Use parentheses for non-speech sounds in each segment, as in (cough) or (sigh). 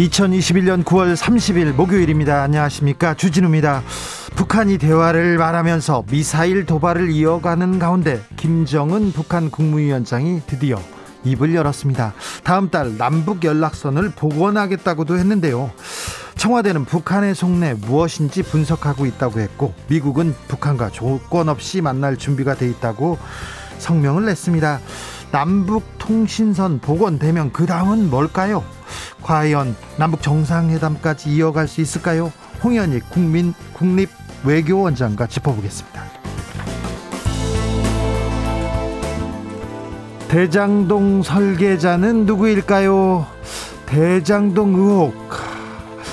2021년 9월 30일 목요일입니다. 안녕하십니까. 주진우입니다. 북한이 대화를 말하면서 미사일 도발을 이어가는 가운데 김정은 북한 국무위원장이 드디어 입을 열었습니다. 다음 달 남북 연락선을 복원하겠다고도 했는데요. 청와대는 북한의 속내 무엇인지 분석하고 있다고 했고 미국은 북한과 조건 없이 만날 준비가 돼 있다고 성명을 냈습니다. 남북 통신선 복원되면 그 다음은 뭘까요? 과연 남북 정상회담까지 이어갈 수 있을까요? 홍현희 국민 국립 외교원장과 짚어보겠습니다. 대장동 설계자는 누구일까요? 대장동 의혹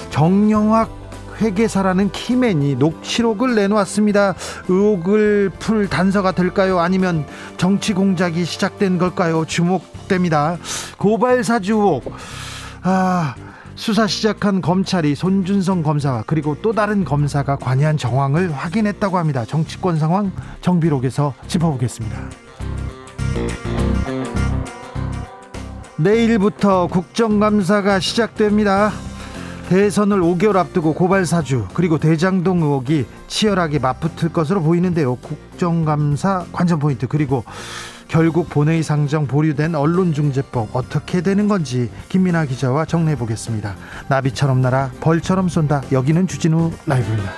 정영학 회계사라는 키맨이 녹취록을 내놓았습니다. 의혹을 풀 단서가 될까요? 아니면 정치 공작이 시작된 걸까요? 주목됩니다. 고발 사주 의혹. 아, 수사 시작한 검찰이 손준성 검사와 그리고 또 다른 검사가 관여한 정황을 확인했다고 합니다. 정치권 상황 정비록에서 짚어보겠습니다. 내일부터 국정감사가 시작됩니다. 대선을 5개월 앞두고 고발 사주 그리고 대장동 의혹이 치열하게 맞붙을 것으로 보이는데요. 국정감사 관전 포인트 그리고 결국 본회의 상정 보류된 언론중재법 어떻게 되는 건지 김민아 기자와 정리해 보겠습니다. 나비처럼 날아 벌처럼 쏜다. 여기는 주진우 라이브입니다.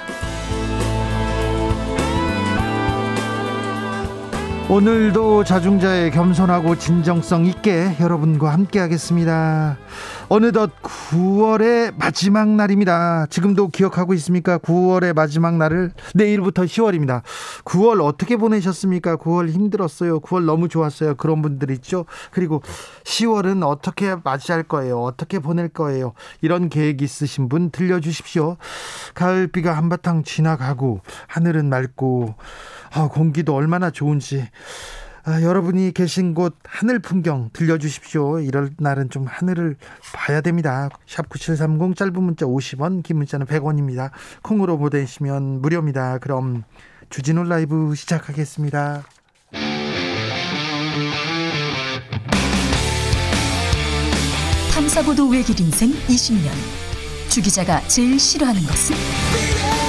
오늘도 자중자의 겸손하고 진정성 있게 여러분과 함께 하겠습니다. 어느덧 9월의 마지막 날입니다. 지금도 기억하고 있습니까? 9월의 마지막 날을 내일부터 10월입니다. 9월 어떻게 보내셨습니까? 9월 힘들었어요. 9월 너무 좋았어요. 그런 분들 있죠. 그리고 10월은 어떻게 맞이할 거예요? 어떻게 보낼 거예요? 이런 계획 있으신 분 들려주십시오. 가을비가 한바탕 지나가고 하늘은 맑고 아, 공기도 얼마나 좋은지 아, 여러분이 계신 곳 하늘 풍경 들려주십시오. 이럴 날은 좀 하늘을 봐야 됩니다. 샵 9730 짧은 문자 50원, 긴 문자는 100원입니다. 콩으로 보내시면 무료입니다. 그럼 주진우 라이브 시작하겠습니다. 탐사보도 외길 인생 20년. 주 기자가 제일 싫어하는 것은?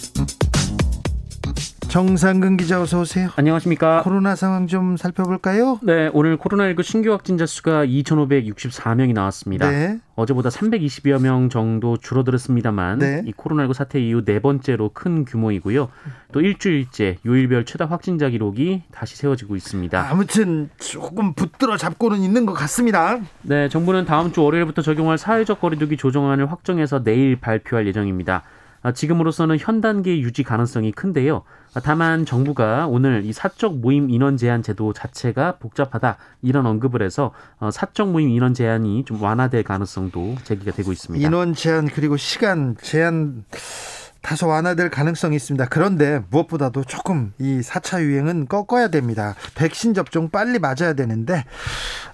정상근 기자 어서 오세요. 안녕하십니까. 코로나 상황 좀 살펴볼까요? 네, 오늘 코로나19 신규 확진자 수가 2,564명이 나왔습니다. 네. 어제보다 320여 명 정도 줄어들었습니다만 네. 이 코로나19 사태 이후 네 번째로 큰 규모이고요. 또 일주일째 요일별 최다 확진자 기록이 다시 세워지고 있습니다. 아무튼 조금 붙들어 잡고는 있는 것 같습니다. 네, 정부는 다음 주 월요일부터 적용할 사회적 거리두기 조정안을 확정해서 내일 발표할 예정입니다. 아, 지금으로서는 현 단계 유지 가능성이 큰데요. 아, 다만 정부가 오늘 이 사적 모임 인원 제한 제도 자체가 복잡하다 이런 언급을 해서 어, 사적 모임 인원 제한이 좀 완화될 가능성도 제기가 되고 있습니다. 인원 제한 그리고 시간 제한 다소 완화될 가능성이 있습니다. 그런데 무엇보다도 조금 이 4차 유행은 꺾어야 됩니다. 백신 접종 빨리 맞아야 되는데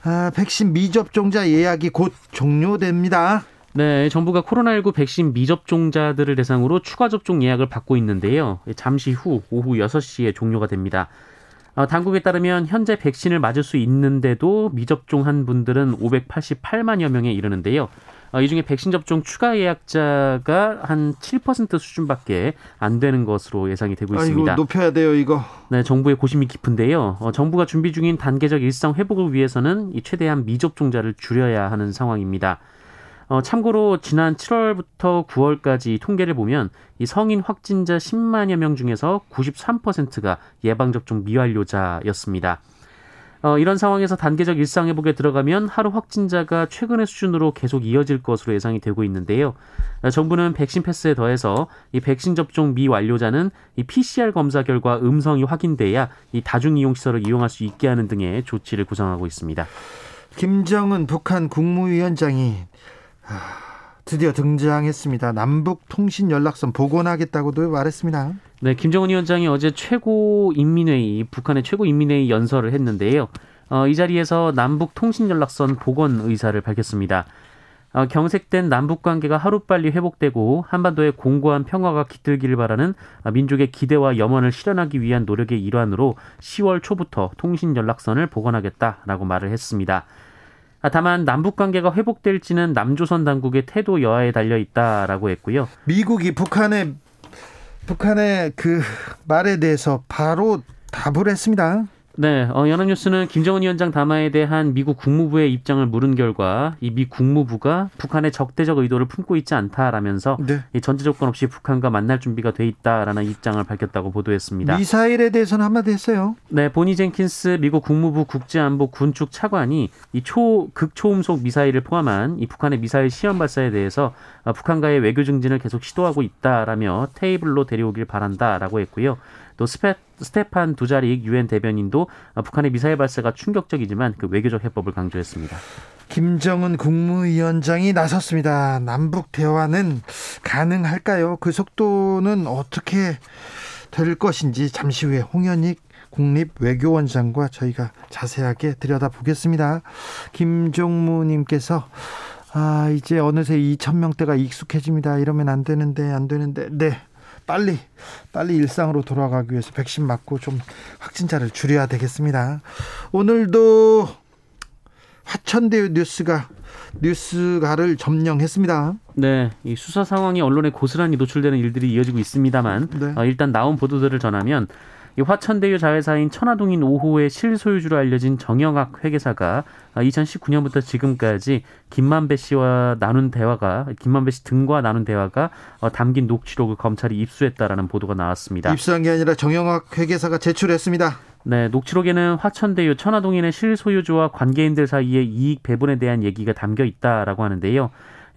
아, 백신 미접종자 예약이 곧 종료됩니다. 네, 정부가 코로나19 백신 미접종자들을 대상으로 추가 접종 예약을 받고 있는데요. 잠시 후 오후 6시에 종료가 됩니다. 어, 당국에 따르면 현재 백신을 맞을 수 있는데도 미접종한 분들은 588만여 명에 이르는데요. 어, 이 중에 백신 접종 추가 예약자가 한 7% 수준밖에 안 되는 것으로 예상이 되고 있습니다. 아이고, 높여야 돼요, 이거. 네, 정부의 고심이 깊은데요. 어, 정부가 준비 중인 단계적 일상 회복을 위해서는 이 최대한 미접종자를 줄여야 하는 상황입니다. 어, 참고로 지난 7월부터 9월까지 통계를 보면 이 성인 확진자 10만여 명 중에서 93%가 예방접종 미완료자였습니다. 어, 이런 상황에서 단계적 일상 회복에 들어가면 하루 확진자가 최근의 수준으로 계속 이어질 것으로 예상이 되고 있는데요. 어, 정부는 백신 패스에 더해서 이 백신 접종 미완료자는 이 PCR 검사 결과 음성이 확인돼야 이 다중 이용 시설을 이용할 수 있게 하는 등의 조치를 구상하고 있습니다. 김정은 북한 국무위원장이 드디어 등장했습니다. 남북 통신 연락선 복원하겠다고도 말했습니다. 네, 김정은 위원장이 어제 최고 인민회의, 북한의 최고 인민회의 연설을 했는데요. 어, 이 자리에서 남북 통신 연락선 복원 의사를 밝혔습니다. 어, 경색된 남북 관계가 하루빨리 회복되고 한반도의 공고한 평화가 깃들기를 바라는 민족의 기대와 염원을 실현하기 위한 노력의 일환으로 10월 초부터 통신 연락선을 복원하겠다라고 말을 했습니다. 아, 다만 남북 관계가 회복될지는 남조선 당국의 태도 여하에 달려 있다라고 했고요. 미국이 북한의 북한의 그 말에 대해서 바로 답을 했습니다. 네, 어, 연합뉴스는 김정은 위원장 담화에 대한 미국 국무부의 입장을 물은 결과 이 미 국무부가 북한의 적대적 의도를 품고 있지 않다라면서 네. 이 전제 조건 없이 북한과 만날 준비가 돼 있다라는 입장을 밝혔다고 보도했습니다. 미사일에 대해서는 한마디 했어요. 네, 보니 젠킨스 미국 국무부 국제안보 군축 차관이 이 초 극초음속 미사일을 포함한 이 북한의 미사일 시험 발사에 대해서 어, 북한과의 외교 증진을 계속 시도하고 있다라며 테이블로 데려오길 바란다라고 했고요. 또 스페, 스테판 두자릭 유엔 대변인도 북한의 미사일 발사가 충격적이지만 그 외교적 해법을 강조했습니다. 김정은 국무위원장이 나섰습니다. 남북 대화는 가능할까요? 그 속도는 어떻게 될 것인지 잠시 후에 홍현익 국립 외교원장과 저희가 자세하게 들여다보겠습니다. 김종무님께서 아 이제 어느새 2천 명대가 익숙해집니다. 이러면 안 되는데 안 되는데 네 빨리 빨리 일상으로 돌아가기 위해서 백신 맞고 좀 확진자를 줄여야 되겠습니다. 오늘도 화천대유 뉴스가 뉴스가를 점령했습니다. 네, 이 수사 상황이 언론에 고스란히 노출되는 일들이 이어지고 있습니다만 네. 어, 일단 나온 보도들을 전하면 이 화천대유 자회사인 천화동인 5호의 실소유주로 알려진 정영학 회계사가 2019년부터 지금까지 김만배 씨와 나눈 대화가 김만배 씨 등과 나눈 대화가 어, 담긴 녹취록을 검찰이 입수했다라는 보도가 나왔습니다. 입수한 게 아니라 정영학 회계사가 제출했습니다. 네, 녹취록에는 화천대유 천화동인의 실소유주와 관계인들 사이의 이익 배분에 대한 얘기가 담겨 있다라고 하는데요.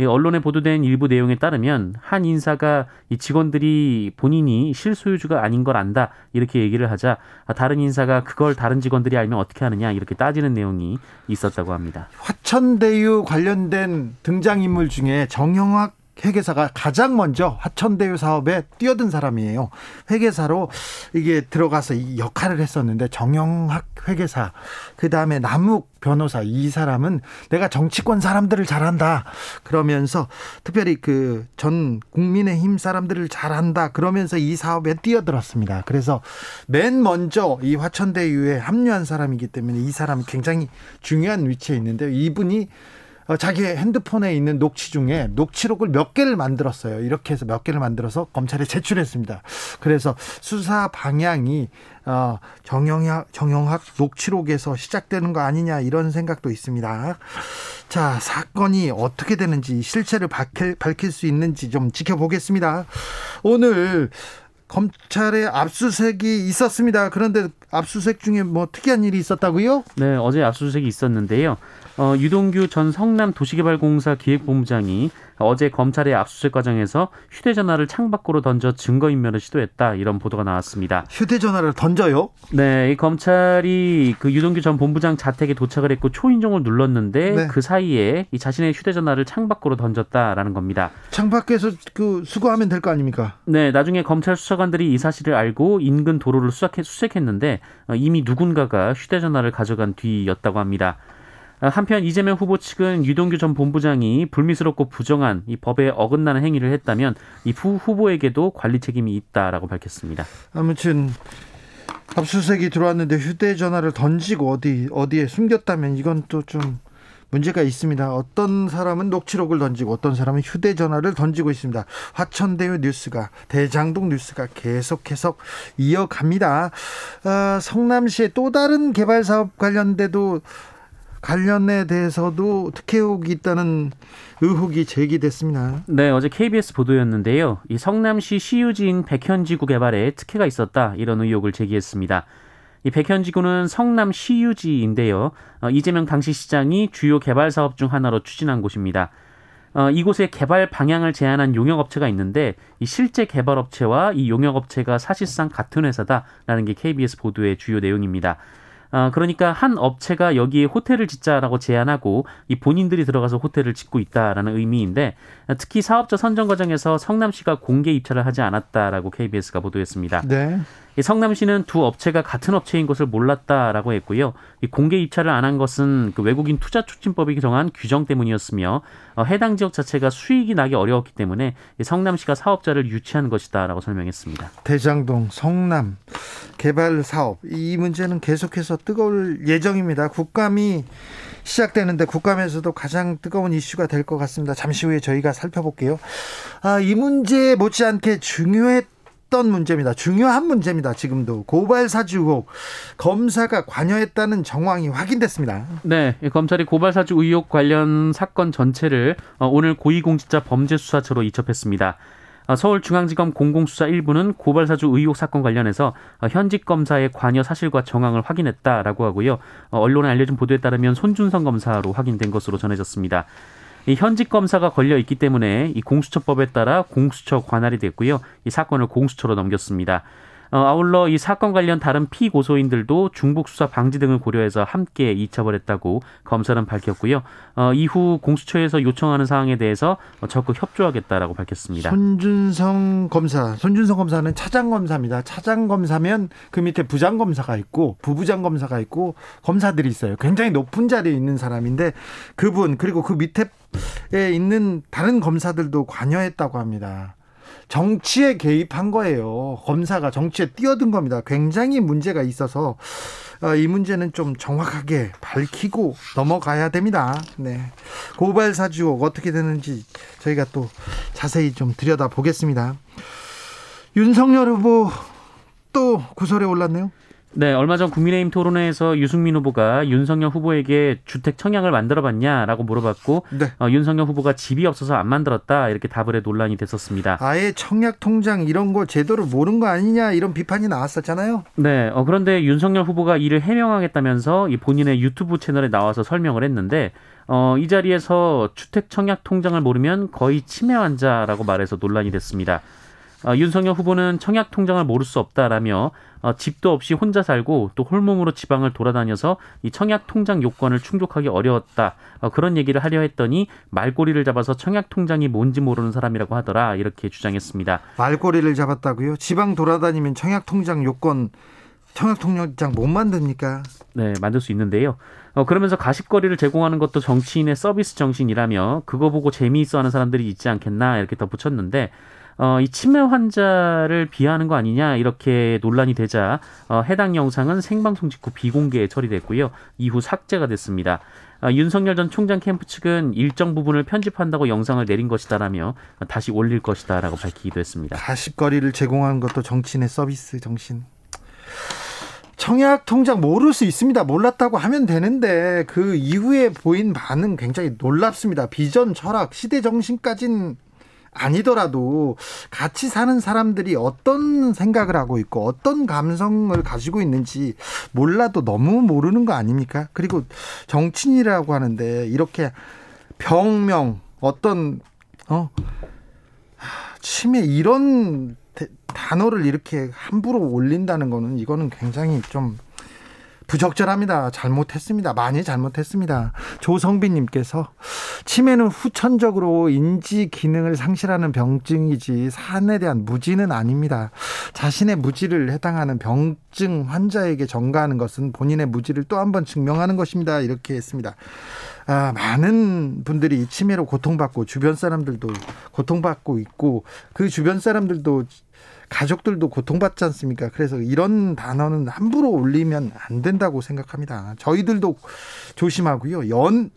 언론에 보도된 일부 내용에 따르면 한 인사가 이 직원들이 본인이 실소유주가 아닌 걸 안다 이렇게 얘기를 하자 다른 인사가 그걸 다른 직원들이 알면 어떻게 하느냐 이렇게 따지는 내용이 있었다고 합니다. 화천대유 관련된 등장인물 중에 정영학 회계사가 가장 먼저 화천대유 사업에 뛰어든 사람이에요. 회계사로 이게 들어가서 이 역할을 했었는데 정영학 회계사, 그 다음에 남욱 변호사 이 사람은 내가 정치권 사람들을 잘한다 그러면서 특별히 그 전 국민의힘 사람들을 잘한다 그러면서 이 사업에 뛰어들었습니다. 그래서 맨 먼저 이 화천대유에 합류한 사람이기 때문에 이 사람이 굉장히 중요한 위치에 있는데요. 이분이 어, 자기 핸드폰에 있는 녹취 중에 녹취록을 몇 개를 만들었어요. 이렇게 해서 몇 개를 만들어서 검찰에 (laughs) 제출했습니다. 그래서 수사 방향이 어, 정영학, 정영학 녹취록에서 시작되는 거 아니냐 이런 생각도 있습니다. 자, 사건이 어떻게 되는지 실체를 밝힐, 밝힐 수 있는지 좀 지켜보겠습니다. 오늘 검찰의 압수수색이 있었습니다. 그런데 압수수색 중에 뭐 특이한 일이 있었다고요? 네, 어제 압수수색이 있었는데요. 어, 유동규 전 성남 도시개발공사 기획본부장이 어제 검찰의 압수수색 과정에서 휴대전화를 창밖으로 던져 증거인멸을 시도했다 이런 보도가 나왔습니다. 휴대전화를 던져요? 네, 이 검찰이 그 유동규 전 본부장 자택에 도착을 했고 초인종을 눌렀는데 네. 그 사이에 이 자신의 휴대전화를 창밖으로 던졌다라는 겁니다. 창밖에서 그 수거하면 될 거 아닙니까? 네, 나중에 검찰 수사관들이 이 사실을 알고 인근 도로를 수색했, 수색했는데 어, 이미 누군가가 휴대전화를 가져간 뒤였다고 합니다. 한편 이재명 후보 측은 유동규 전 본부장이 불미스럽고 부정한 이 법에 어긋나는 행위를 했다면 이 후 후보에게도 관리 책임이 있다라고 밝혔습니다. 아무튼 압수수색이 들어왔는데 휴대전화를 던지고 어디 어디에 숨겼다면 이건 또 좀 문제가 있습니다. 어떤 사람은 녹취록을 던지고 어떤 사람은 휴대전화를 던지고 있습니다. 화천대유 뉴스가 대장동 뉴스가 계속 해서 이어갑니다. 아, 성남시의 또 다른 개발 사업 관련돼도 관련에 대해서도 특혜 의혹이 있다는 의혹이 제기됐습니다. 네, 어제 KBS 보도였는데요. 이 성남시 시유지인 백현지구 개발에 특혜가 있었다 이런 의혹을 제기했습니다. 이 백현지구는 성남 시유지인데요. 어, 이재명 당시 시장이 주요 개발 사업 중 하나로 추진한 곳입니다. 어, 이곳에 개발 방향을 제안한 용역업체가 있는데 이 실제 개발업체와 이 용역업체가 사실상 같은 회사다라는 게 KBS 보도의 주요 내용입니다. 어, 그러니까 한 업체가 여기에 호텔을 짓자라고 제안하고 이 본인들이 들어가서 호텔을 짓고 있다라는 의미인데 특히 사업자 선정 과정에서 성남시가 공개 입찰을 하지 않았다라고 KBS가 보도했습니다. 네. 이 성남시는 두 업체가 같은 업체인 것을 몰랐다라고 했고요. 이 공개 입찰을 안 한 것은 그 외국인 투자 촉진법이 정한 규정 때문이었으며 어, 해당 지역 자체가 수익이 나기 어려웠기 때문에 성남시가 사업자를 유치한 것이다라고 설명했습니다. 대장동 성남 개발 사업 이 문제는 계속해서 뜨거울 예정입니다. 국감이 시작되는데 국감에서도 가장 뜨거운 이슈가 될 것 같습니다. 잠시 후에 저희가 살펴볼게요. 아, 이 문제 못지않게 중요했 던 문제입니다. 중요한 문제입니다. 지금도 고발 사주 의혹 검사가 관여했다는 정황이 확인됐습니다. 네, 검찰이 고발 사주 의혹 관련 사건 전체를 어, 오늘 고위공직자 범죄수사처로 이첩했습니다. 어, 서울중앙지검 공공수사 1부는 고발사주 의혹 사건 관련해서 어, 현직 검사의 관여 사실과 정황을 확인했다라고 하고요. 언론에 알려진 보도에 따르면 손준성 검사로 확인된 것으로 전해졌습니다. 이 현직 검사가 걸려 있기 때문에 이 공수처법에 따라 공수처 관할이 됐고요. 이 사건을 공수처로 넘겼습니다. 어, 아울러 이 사건 관련 다른 피고소인들도 중복 수사 방지 등을 고려해서 함께 이첩을 했다고 검사는 밝혔고요. 어, 이후 공수처에서 요청하는 사항에 대해서 적극 협조하겠다라고 밝혔습니다. 손준성 검사, 손준성 검사는 차장 검사입니다. 차장 검사면 그 밑에 부장 검사가 있고 부부장 검사가 있고 검사들이 있어요. 굉장히 높은 자리에 있는 사람인데 그분 그리고 그 밑에 있는 다른 검사들도 관여했다고 합니다. 정치에 개입한 거예요. 검사가 정치에 뛰어든 겁니다. 굉장히 문제가 있어서 어, 이 문제는 좀 정확하게 밝히고 넘어가야 됩니다. 네. 고발 사주 어떻게 되는지 저희가 또 자세히 좀 들여다 보겠습니다. 윤석열 후보 또 구설에 올랐네요. 네, 얼마 전 국민의힘 토론회에서 유승민 후보가 윤석열 후보에게 주택 청약을 만들어봤냐라고 물어봤고 네. 어, 윤석열 후보가 집이 없어서 안 만들었다 이렇게 답을 해 논란이 됐었습니다. 아예 청약 통장 이런 거 제대로 모른 거 아니냐 이런 비판이 나왔었잖아요. 네, 어, 그런데 윤석열 후보가 이를 해명하겠다면서 이 본인의 유튜브 채널에 나와서 설명을 했는데 어, 이 자리에서 주택 청약 통장을 모르면 거의 치매 환자라고 말해서 논란이 됐습니다. 어, 윤석열 후보는 청약 통장을 모를 수 없다라며 어, 집도 없이 혼자 살고 또 홀몸으로 지방을 돌아다녀서 이 청약 통장 요건을 충족하기 어려웠다 어, 그런 얘기를 하려 했더니 말꼬리를 잡아서 청약 통장이 뭔지 모르는 사람이라고 하더라 이렇게 주장했습니다. 말꼬리를 잡았다고요? 지방 돌아다니면 청약 통장 요건 청약 통장못 만듭니까? 네, 만들 수 있는데요. 어, 그러면서 가십거리를 제공하는 것도 정치인의 서비스 정신이라며 그거 보고 재미있어 하는 사람들이 있지 않겠나 이렇게 덧붙였는데 어, 이 치매 환자를 비하하는 거 아니냐 이렇게 논란이 되자 어, 해당 영상은 생방송 직후 비공개에 처리됐고요. 이후 삭제가 됐습니다. 어, 윤석열 전 총장 캠프 측은 일정 부분을 편집한다고 영상을 내린 것이다라며 다시 올릴 것이다라고 밝히기도 했습니다. 가십거리를 제공하는 것도 정치인의 서비스 정신. 청약 통장 모를 수 있습니다. 몰랐다고 하면 되는데 그 이후에 보인 반응 굉장히 놀랍습니다. 비전, 철학, 시대 정신까진 아니더라도 같이 사는 사람들이 어떤 생각을 하고 있고 어떤 감성을 가지고 있는지 몰라도 너무 모르는 거 아닙니까? 그리고 정치인이라고 하는데 이렇게 병명 어떤 어 치매 이런 단어를 이렇게 함부로 올린다는 거는 이거는 굉장히 좀 부적절합니다. 잘못했습니다. 많이 잘못했습니다. 조성빈님께서 치매는 후천적으로 인지 기능을 상실하는 병증이지 산에 대한 무지는 아닙니다. 자신의 무지를 해당하는 병증 환자에게 전가하는 것은 본인의 무지를 또 한 번 증명하는 것입니다. 이렇게 했습니다. 아, 많은 분들이 치매로 고통받고 주변 사람들도 고통받고 있고 그 주변 사람들도 가족들도 고통받지 않습니까? 그래서 이런 단어는 함부로 올리면 안 된다고 생각합니다. 저희들도 조심하고요. 연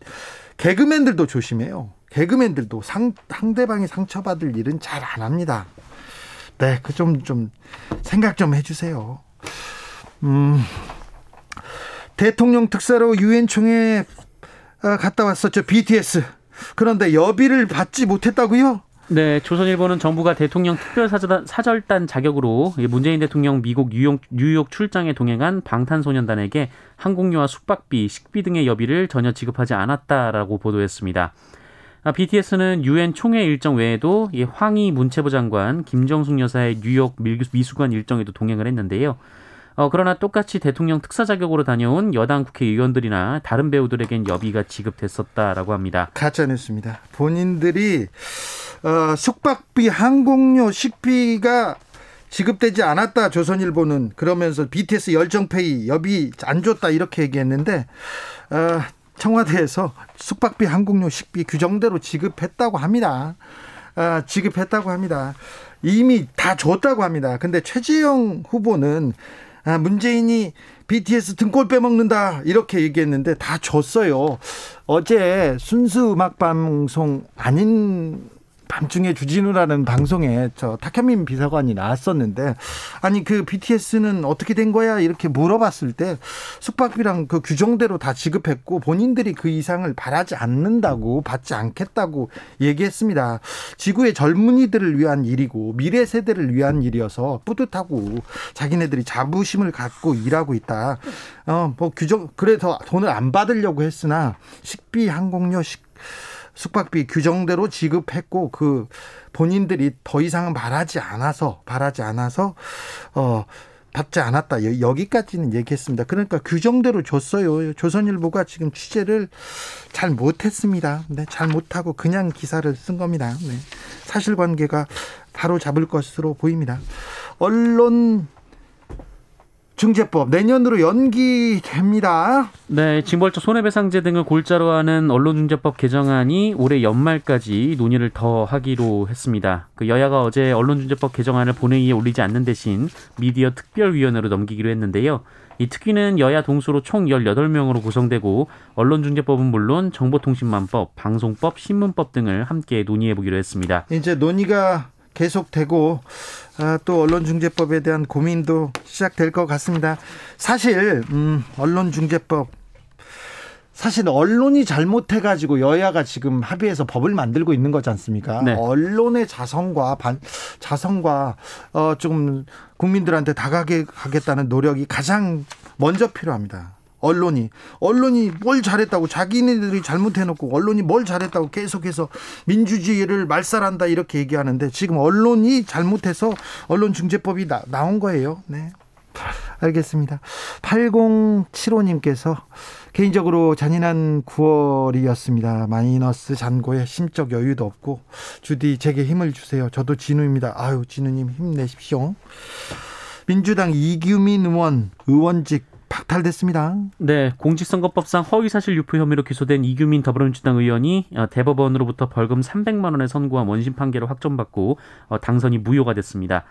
개그맨들도 조심해요. 개그맨들도 상, 상대방이 상처받을 일은 잘 안 합니다. 네, 그 좀, 좀, 생각 좀 해주세요. 음, 대통령 특사로 유엔 총회 아, 갔다 왔었죠. BTS. 그런데 여비를 받지 못했다고요? 네, 조선일보는 정부가 대통령 특별사절단 사절단 자격으로 문재인 대통령 미국 뉴욕, 뉴욕 출장에 동행한 방탄소년단에게 항공료와 숙박비, 식비 등의 여비를 전혀 지급하지 않았다라고 보도했습니다. BTS는 아, 유엔 총회 일정 외에도 황희 문체부 장관 김정숙 여사의 뉴욕 미수관 일정에도 동행을 했는데요. 어, 그러나 똑같이 대통령 특사 자격으로 다녀온 여당 국회의원들이나 다른 배우들에겐 여비가 지급됐었다라고 합니다. 가짜 뉴스입니다. 본인들이 어, 숙박비, 항공료, 식비가 지급되지 않았다 조선일보는 그러면서 BTS 열정페이 여비 안 줬다 이렇게 얘기했는데 어, 청와대에서 숙박비, 항공료, 식비 규정대로 지급했다고 합니다. 어, 지급했다고 합니다. 이미 다 줬다고 합니다. 근데 최재형 후보는 아, 문재인이 BTS 등골 빼먹는다 이렇게 얘기했는데 다 줬어요. 어제 순수 음악 방송 아닌 밤중에 주진우라는 방송에 저 탁현민 비서관이 나왔었는데 아니 그 BTS는 어떻게 된 거야 이렇게 물어봤을 때 숙박비랑 그 규정대로 다 지급했고 본인들이 그 이상을 바라지 않는다고 받지 않겠다고 얘기했습니다. 지구의 젊은이들을 위한 일이고 미래 세대를 위한 일이어서 뿌듯하고 자기네들이 자부심을 갖고 일하고 있다. 어뭐 규정 그래서 돈을 안 받으려고 했으나 식비 항공료 식 숙박비 규정대로 지급했고 그 본인들이 더 이상은 바라지 않아서 바라지 않아서 어 받지 않았다. 여기까지는 얘기했습니다. 그러니까 규정대로 줬어요. 조선일보가 지금 취재를 잘 못했습니다. 네, 잘 못하고 그냥 기사를 쓴 겁니다. 네. 사실관계가 바로 잡을 것으로 보입니다. 언론 중재법 내년으로 연기됩니다. 네, 징벌적 손해배상제 등을 골자로 하는 언론중재법 개정안이 올해 연말까지 논의를 더 하기로 했습니다. 그 여야가 어제 언론중재법 개정안을 본회의에 올리지 않는 대신 미디어 특별위원회로 넘기기로 했는데요. 이 특위는 여야 동수로 총 18명으로 구성되고 언론중재법은 물론 정보통신망법, 방송법, 신문법 등을 함께 논의해 보기로 했습니다. 이제 논의가 계속되고 아, 또 언론중재법에 대한 고민도 시작될 것 같습니다. 사실 음, 언론중재법 사실 언론이 잘못해가지고 여야가 지금 합의해서 법을 만들고 있는 거지 않습니까? 네. 언론의 자성과 반 자성과 어, 좀 국민들한테 다가게 하겠다는 노력이 가장 먼저 필요합니다. 언론이 언론이 뭘 잘했다고 자기네들이 잘못해놓고 언론이 뭘 잘했다고 계속해서 민주주의를 말살한다 이렇게 얘기하는데 지금 언론이 잘못해서 언론중재법이 나, 나온 거예요. 네. 알겠습니다. 8075님께서 개인적으로 잔인한 9월이었습니다. 마이너스 잔고에 심적 여유도 없고 주디 제게 힘을 주세요. 저도 진우입니다. 아유 진우님 힘내십시오. 민주당 이규민 의원 의원직 박탈됐습니다. 네, 공직선거법상 허위사실 유포 혐의로 기소된 이규민 더불어민주당 의원이 어, 대법원으로부터 벌금 300만 원의 선고와 원심 판결을 확정받고 어, 당선이 무효가 됐습니다.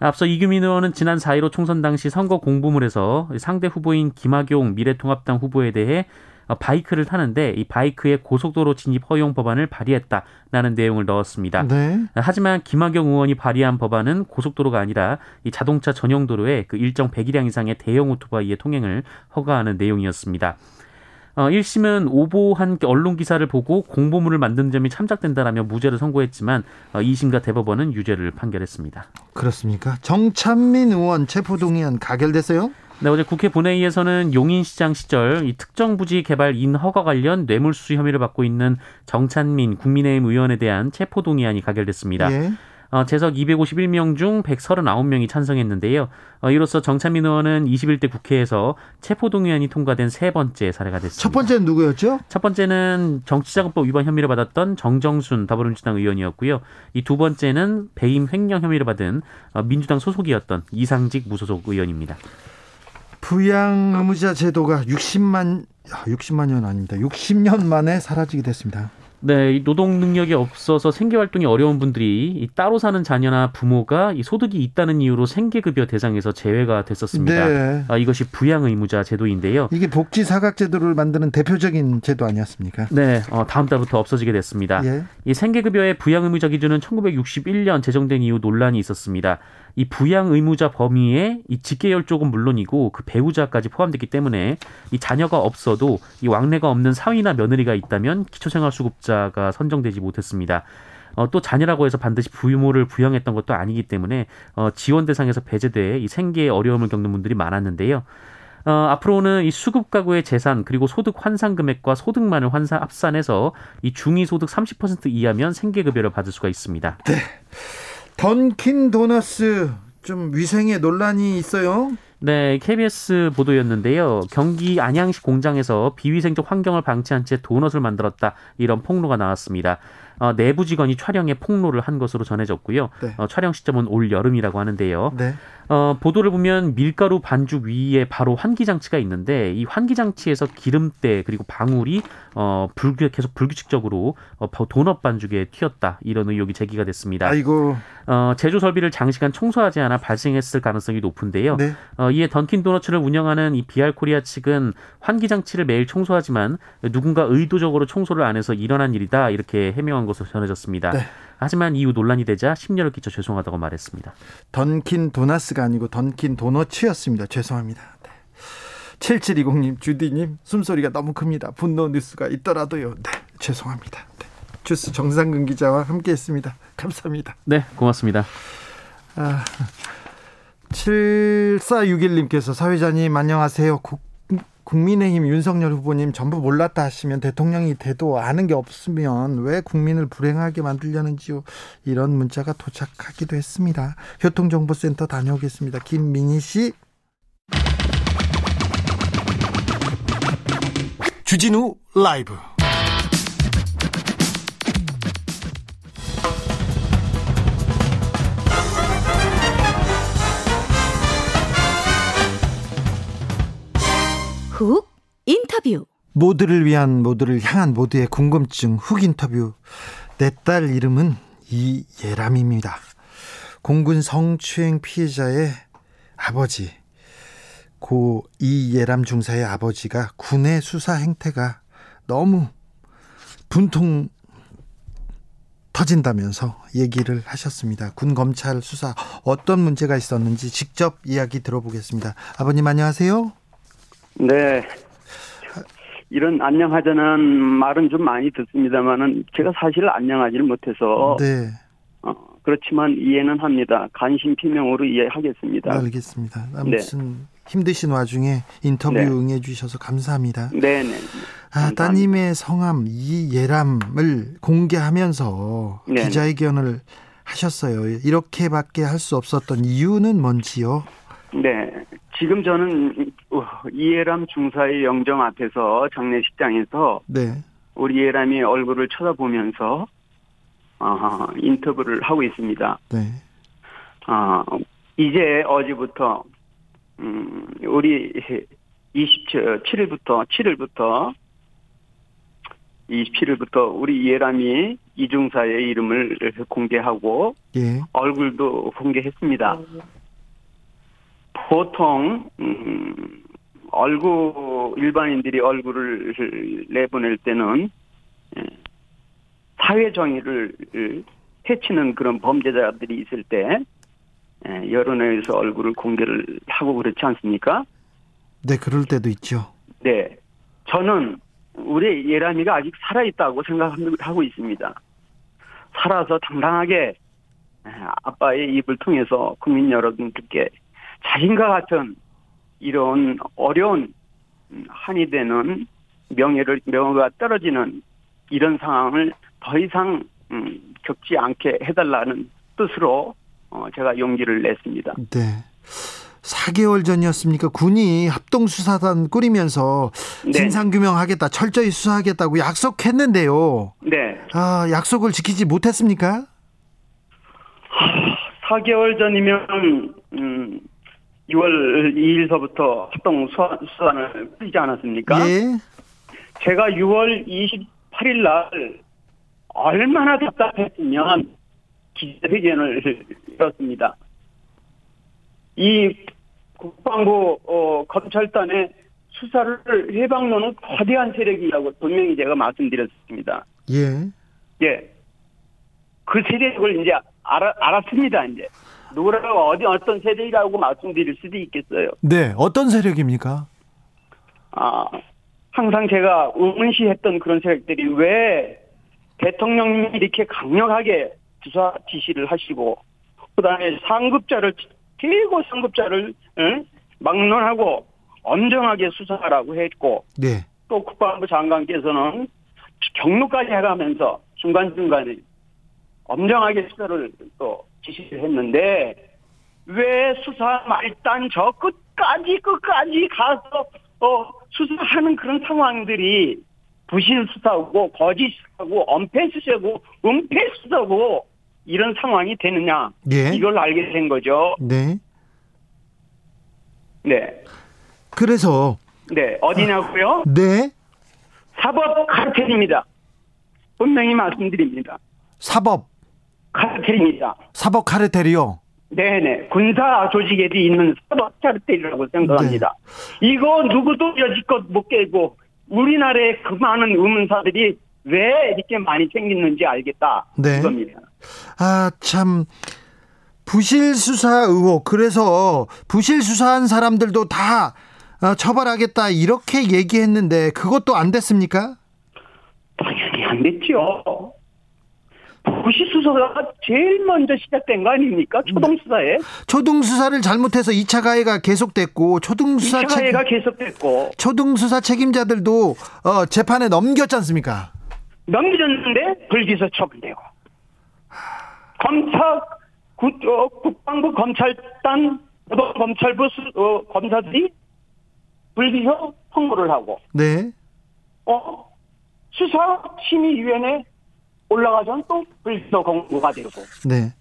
앞서 이규민 의원은 지난 4.15 총선 당시 선거 공부물에서 상대 후보인 김학용 미래통합당 후보에 대해 어, 바이크를 타는데 이 바이크에 고속도로 진입 허용 법안을 발의했다라는 내용을 넣었습니다. 네. 하지만 김학용 의원이 발의한 법안은 고속도로가 아니라 이 자동차 전용 도로에 그 일정 배기량 이상의 대형 오토바이의 통행을 허가하는 내용이었습니다. 어, 1심은 오보한 언론 기사를 보고 공보물을 만든 점이 참작된다라며 무죄를 선고했지만 어, 2심과 대법원은 유죄를 판결했습니다. 그렇습니까? 정찬민 의원 체포동의안 가결됐어요? 네, 어제 국회 본회의에서는 용인시장 시절 이 특정 부지 개발 인허가 관련 뇌물수수 혐의를 받고 있는 정찬민 국민의힘 의원에 대한 체포동의안이 가결됐습니다. 예. 어, 재석 251명 중 139명이 찬성했는데요. 어, 이로써 정찬민 의원은 21대 국회에서 체포동의안이 통과된 세 번째 사례가 됐습니다. 첫 번째는 누구였죠? 첫 번째는 정치자금법 위반 혐의를 받았던 정정순 더불어민주당 의원이었고요. 이 두 번째는 배임 횡령 혐의를 받은 어, 민주당 소속이었던 이상직 무소속 의원입니다. 부양 의무자 제도가 60만 60만 년 아닙니다. 60년 만에 사라지게 됐습니다. 네, 이 노동 능력이 없어서 생계 활동이 어려운 분들이 이 따로 사는 자녀나 부모가 이 소득이 있다는 이유로 생계급여 대상에서 제외가 됐었습니다. 네. 아, 이것이 부양 의무자 제도인데요. 이게 복지 사각 제도를 만드는 대표적인 제도 아니었습니까? 네, 어, 다음 달부터 없어지게 됐습니다. 예. 이 생계급여의 부양 의무자 기준은 1961년 제정된 이후 논란이 있었습니다. 이 부양 의무자 범위에 이 직계열 쪽은 물론이고 그 배우자까지 포함됐기 때문에 이 자녀가 없어도 이 왕래가 없는 사위나 며느리가 있다면 기초생활수급자가 선정되지 못했습니다. 어, 또 자녀라고 해서 반드시 부모를 부양했던 것도 아니기 때문에 어, 지원 대상에서 배제돼 이 생계에 어려움을 겪는 분들이 많았는데요. 어, 앞으로는 이 수급 가구의 재산 그리고 소득 환산 금액과 소득만을 환산 합산해서 이 중위 소득 30% 이하면 생계 급여를 받을 수가 있습니다. 던킨 도너스 좀 위생에 논란이 있어요. 네, KBS 보도였는데요. 경기 안양시 공장에서 비위생적 환경을 방치한 채 도넛을 만들었다 이런 폭로가 나왔습니다. 어, 내부 직원이 촬영에 폭로를 한 것으로 전해졌고요. 네. 어, 촬영 시점은 올 여름이라고 하는데요. 네. 어, 보도를 보면 밀가루 반죽 위에 바로 환기 장치가 있는데 이 환기 장치에서 기름때 그리고 방울이 어, 불규 계속 불규칙적으로 어, 도넛 반죽에 튀었다 이런 의혹이 제기가 됐습니다. 아이고. 어, 제조 설비를 장시간 청소하지 않아 발생했을 가능성이 높은데요. 네. 어, 이에 던킨 도너츠를 운영하는 이 비알 코리아 측은 환기 장치를 매일 청소하지만 누군가 의도적으로 청소를 안 해서 일어난 일이다 이렇게 해명한 것으로 전해졌습니다. 네. 하지만 이후 논란이 되자 심려를 끼쳐 죄송하다고 말했습니다. 던킨 도나스가 아니고 던킨 도너츠였습니다. 죄송합니다. 네. 7720님, 주디님, 숨소리가 너무 큽니다. 분노 뉴스가 있더라도요. 네, 죄송합니다. 네. 주스 정상근 기자와 함께 했습니다. 감사합니다. 네, 고맙습니다. 아, 7461님께서 사회자님 안녕하세요. 국, 국민의힘 윤석열 후보님 전부 몰랐다 하시면 대통령이 돼도 아는 게 없으면 왜 국민을 불행하게 만들려는지요. 이런 문자가 도착하기도 했습니다. 교통정보센터 다녀오겠습니다. 김민희 씨. 주진우 라이브 훅 인터뷰. 모두를 위한 모두를 향한 모두의 궁금증 훅 인터뷰. 내 딸 이름은 이예람입니다. 공군 성추행 피해자의 아버지 고 이예람 중사의 아버지가 군의 수사 행태가 너무 분통 터진다면서 얘기를 하셨습니다. 군 검찰 수사 어떤 문제가 있었는지 직접 이야기 들어보겠습니다. 아버님 안녕하세요. 네. 이런 안녕하자는 말은 좀 많이 듣습니다만은 제가 사실 안녕하지를 못해서 네. 어, 그렇지만 이해는 합니다. 관심 피명으로 이해하겠습니다. 알겠습니다. 아무튼 힘드신 와중에 인터뷰 네. 응해 주셔서 감사합니다. 네, 네. 아. 따님의 성함 이예람을 공개하면서 네. 기자회견을 하셨어요. 이렇게밖에 할 수 없었던 이유는 뭔지요? 네. 지금 저는 어, 이해람 중사의 영정 앞에서 장례식장에서 네. 우리 이해람의 얼굴을 쳐다보면서 어, 인터뷰를 하고 있습니다. 네. 어, 이제 어제부터 음, 우리 27일부터 7일부터 27일부터 우리 이해람이 이중사의 이름을 공개하고 예. 얼굴도 공개했습니다. 보통 음, 얼굴 일반인들이 얼굴을 내보낼 때는 예, 사회 정의를 해치는 그런 범죄자들이 있을 때 예, 여론에서 얼굴을 공개를 하고 그렇지 않습니까? 네, 그럴 때도 있죠. 네, 저는 우리 예람이가 아직 살아 있다고 생각하고 있습니다. 살아서 당당하게 예, 아빠의 입을 통해서 국민 여러분들께 자신과 같은 이런 어려운 음, 한이 되는 명예를 명예가 떨어지는 이런 상황을 더 이상 음, 겪지 않게 해달라는 뜻으로 어, 제가 용기를 냈습니다. 네. 4개월 전이었습니까? 군이 합동수사단 꾸리면서 네. 진상규명하겠다, 철저히 수사하겠다고 약속했는데요. 네, 아, 약속을 지키지 못했습니까? 4개월 전이면 음, 6월 2일서부터 합동 수사, 수사를 뿌리지 않았습니까? 예. 제가 6월 28일 날 얼마나 답답했으면 기자회견을 열었습니다. 이 국방부 어, 검찰단의 수사를 해방로는 거대한 세력이라고 분명히 제가 말씀드렸습니다. 예. 예. 그 세력을 이제 알아, 알았습니다, 이제. 누구라고 어디 어떤 세력이라고 말씀드릴 수도 있겠어요. 네. 어떤 세력입니까? 아, 항상 제가 의문시했던 그런 세력들이 왜 대통령님이 이렇게 강력하게 수사 지시를 하시고, 그 다음에 상급자를, 최고 상급자를, 응? 막론하고 엄정하게 수사하라고 했고, 네. 또 국방부 장관께서는 경로까지 해가면서 중간중간에 엄정하게 수사를 또 지시를 했는데 왜 수사 말단 저 끝까지 끝까지 가서 어 수사하는 그런 상황들이 부실 수사고 거짓 수사고 엄폐 수사고 은폐 수사고 이런 상황이 되느냐 예. 이걸 알게 된 거죠. 네. 네, 그래서 네 어디냐고요? 네. 사법 카르텔입니다. 분명히 말씀드립니다. 사법 카르텔입니다. 사법 카르텔이요. 네네. 군사 조직에도 있는 사법 카르텔이라고 생각합니다. 이거 누구도 여지껏 못 깨고 우리나라에 그 많은 의문사들이 왜 이렇게 많이 생겼는지 알겠다. 네. 아, 참. 부실 수사 의혹. 그래서 부실 수사한 사람들도 다 어, 처벌하겠다. 이렇게 얘기했는데 그것도 안 됐습니까? 당연히 안 됐죠. 부시수사가 제일 먼저 시작된 거 아닙니까? 초동 수사에. 초등 수사를 잘못해서 2차 가해가 계속됐고 초등 수사 2차 책, 가해가 계속됐고 초등 수사 책임자들도 어, 재판에 넘겼지 않습니까? 넘겨졌는데 불기소 처분되고 검찰 국, 어, 국방부 검찰단 고등 검찰부 수, 어, 검사들이 불기소 통보를 하고 네. 어 수사 심의위원회 올라가서는 또 불기소 공고가 되고 네.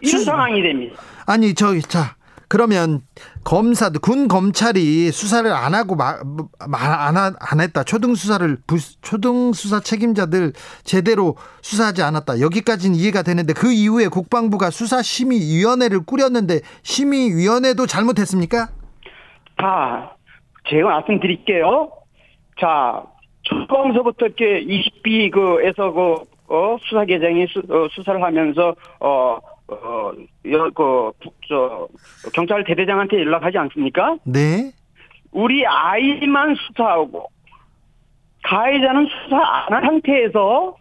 이런 수- 상황이 됩니다. 아니 저기 자 그러면 검사들 군 검찰이 수사를 안 하고 안안 안 했다 초등 수사를 초등 수사 책임자들 제대로 수사하지 않았다 여기까지는 이해가 되는데 그 이후에 국방부가 수사 심의 위원회를 꾸렸는데 심의 위원회도 잘못했습니까? 자, 제가 말씀드릴게요. 자, 처음서부터 이렇게 20B 그에서 그 어, 수사 계장이 수, 어, 수사를 하면서 어, 어, 여, 그, 저, 경찰 대대장한테 연락하지 않습니까? 네. 우리 아이만 수사하고, 가해자는 수사 안 한 상태에서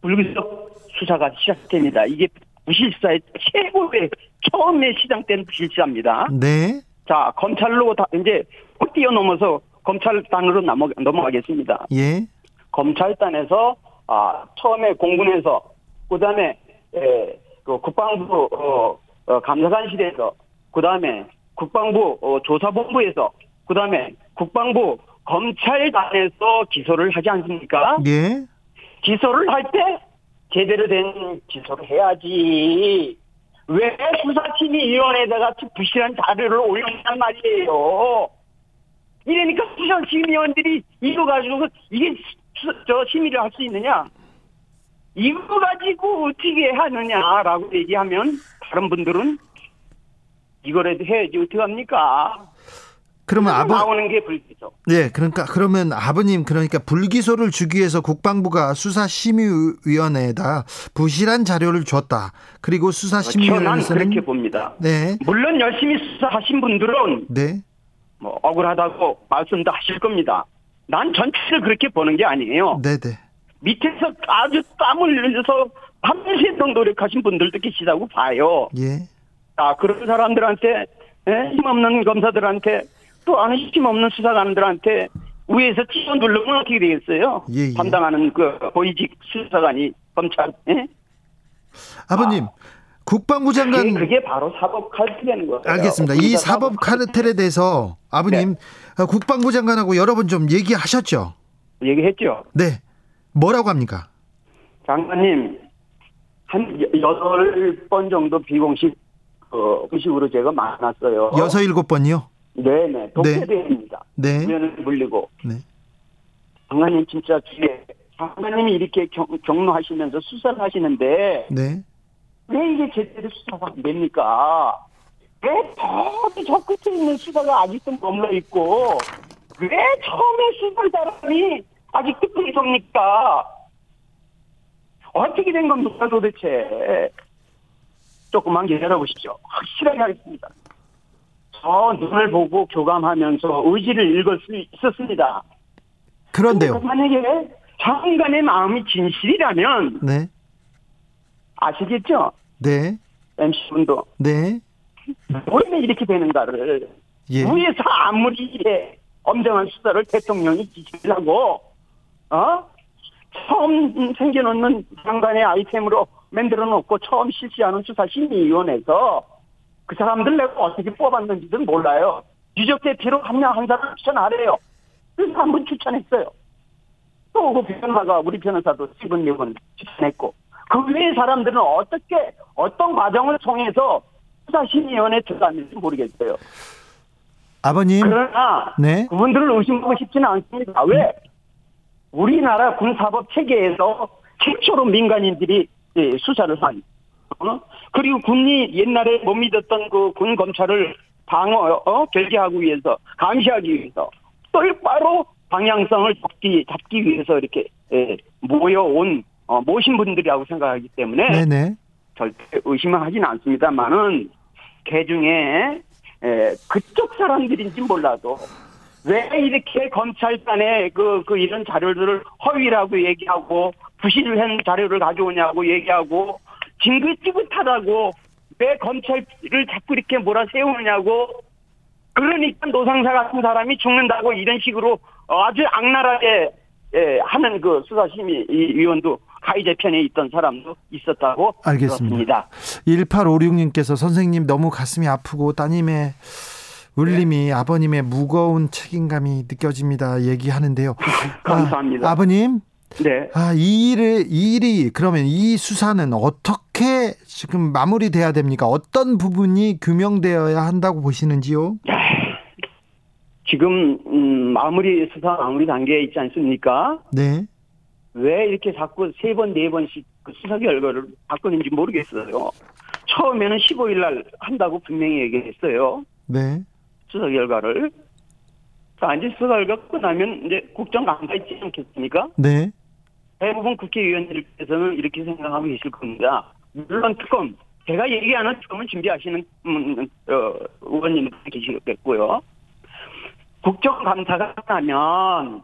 불기소 수사가 시작됩니다. 이게 부실사의 최고의 처음에 시작된 부실사입니다. 네. 자, 검찰로 다 이제 확 뛰어넘어서 검찰단으로 넘어, 넘어가겠습니다. 예. 검찰단에서 아, 처음에 공군에서 그 다음에 에, 그 국방부 어, 어, 감사관실에서 그 다음에 국방부 어, 조사본부에서 그 다음에 국방부 검찰단에서 기소를 하지 않습니까? 예. 기소를 할 때 제대로 된 기소를 해야지. 왜 수사심의위원회에다가 부실한 자료를 올렸단 말이에요. 이러니까 수사심의위원들이 이거 가지고 이게 수, 저 심의를 할 수 있느냐? 이거 가지고 어떻게 하느냐라고 얘기하면 다른 분들은 이거라도 해야지 어떻게 합니까? 그러면 아버 나오는 게 불기소. 네, 그러니까 그러면 아버님 그러니까 불기소를 주기 위해서 국방부가 수사심의위원회에다 부실한 자료를 줬다. 그리고 저는 수사심의위원회에서는 그렇게 봅니다. 네, 물론 열심히 수사하신 분들은 네, 뭐 억울하다고 말씀도 하실 겁니다. 난 전체를 그렇게 보는 게 아니에요. 네, 네, 밑에서 아주 땀을 흘려서 밤새도록 노력하신 분들도 계시다고 봐요. 예, 아, 그런 사람들한테, 예? 힘없는 검사들한테, 또 아는 힘없는 수사관들한테 위에서 찍어 누르면 어떻게 되겠어요? 예, 예. 담당하는 그 고위직 수사관이 검찰, 예? 아버님 국방부 장관 그게, 그게 바로 사법 카르텔인 거예요. 알겠습니다. 이 사법 카르텔에 대해서 아버님 어, 국방부 장관하고 여러 번 좀 얘기하셨죠? 얘기했죠. 네, 뭐라고 합니까? 장관님, 한 여- 여덟 번 정도 비공식, 어, 의식으로 제가 만났어요. 여섯 일곱 번이요? 네네. 독재대입니다. 네, 우연을 물리고. 네, 장관님 진짜 뒤에 장관님이 이렇게 경, 경로하시면서 수사를 하시는데 네. 왜 이게 제대로 수사가 안 됩니까? 왜 저기 저 끝에 있는 수사가 아직도 머물러 있고 왜 처음에 수사할 사람이 아직 끝에 있습니까? 어떻게 된 겁니까 도대체? 조금만 기다려보십시오. 확실하게 하겠습니다. 저 눈을 보고 교감하면서 의지를 읽을 수 있었습니다. 그런데요. 만약에 장관의 마음이 진실이라면 네. 아시겠죠? 네. MC분도 네. 왜 이렇게 되는가를 예. 위에서 아무리 이래 엄정한 수사를 대통령이 지시를 하고 어 처음 생겨놓는 장관의 아이템으로 만들어 놓고 처음 실시하는 수사심의위원회에서 그 사람들 내가 어떻게 뽑았는지는 몰라요. 유적 대표로 한 명 한 사람 추천하래요. 그래서 한 분 추천했어요. 또 그 변호사가 우리 변호사도 스티븐 리본 추천했고 그 외의 사람들은 어떻게 어떤 과정을 통해서 수사심의위원회에 들어갔는지 모르겠어요. 아버님. 그러나 네. 그분들을 의심하고 싶지는 않습니다. 왜? 우리나라 군사법 체계에서 최초로 민간인들이 예, 수사를 한 어? 그리고 군이 옛날에 못 믿었던 그 군 검찰을 방어 어? 결계하기 위해서 감시하기 위해서 똑바로 방향성을 잡기 잡기 위해서 이렇게 예, 모여온 어, 모신 분들이라고 생각하기 때문에 네네. 절대 의심을 하진 않습니다만은 개 중에 에, 그쪽 사람들인지 몰라도 왜 이렇게 검찰단에 그, 그 이런 자료들을 허위라고 얘기하고 부실을 한 자료를 가져오냐고 얘기하고 징긋지긋하다고 왜 검찰을 자꾸 이렇게 몰아세우느냐고 그러니까 노상사 같은 사람이 죽는다고 이런 식으로 아주 악랄하게 예, 하는 그 수사심의 이 위원도 가해자 편에 있던 사람도 있었다고 알겠습니다. 들었습니다. 1856님께서 선생님 너무 가슴이 아프고 따님의 울림이 아버님의 무거운 책임감이 느껴집니다. 얘기하는데요. (laughs) 감사합니다. 아, 아버님, 네. 아, 이 일을, 이 일이, 그러면 이 수사는 어떻게 지금 마무리돼야 됩니까? 어떤 부분이 규명되어야 한다고 보시는지요? 지금 음, 마무리 수사 마무리 단계에 있지 않습니까? 네. 왜 이렇게 자꾸 세 번 네 번씩 그 수사 결과를 바꾸는지 모르겠어요. 처음에는 15일 날 한다고 분명히 얘기했어요. 네. 수사 결과를. 자, 이제 수사 결과 끝나면 이제 국정 감사 있지 않겠습니까? 네. 대부분 국회의원들께서는 이렇게 생각하고 계실 겁니다. 물론 특검, 제가 얘기하는 특검은 준비하시는 음, 어, 의원님들 계시겠고요. 국정감사가 끝나면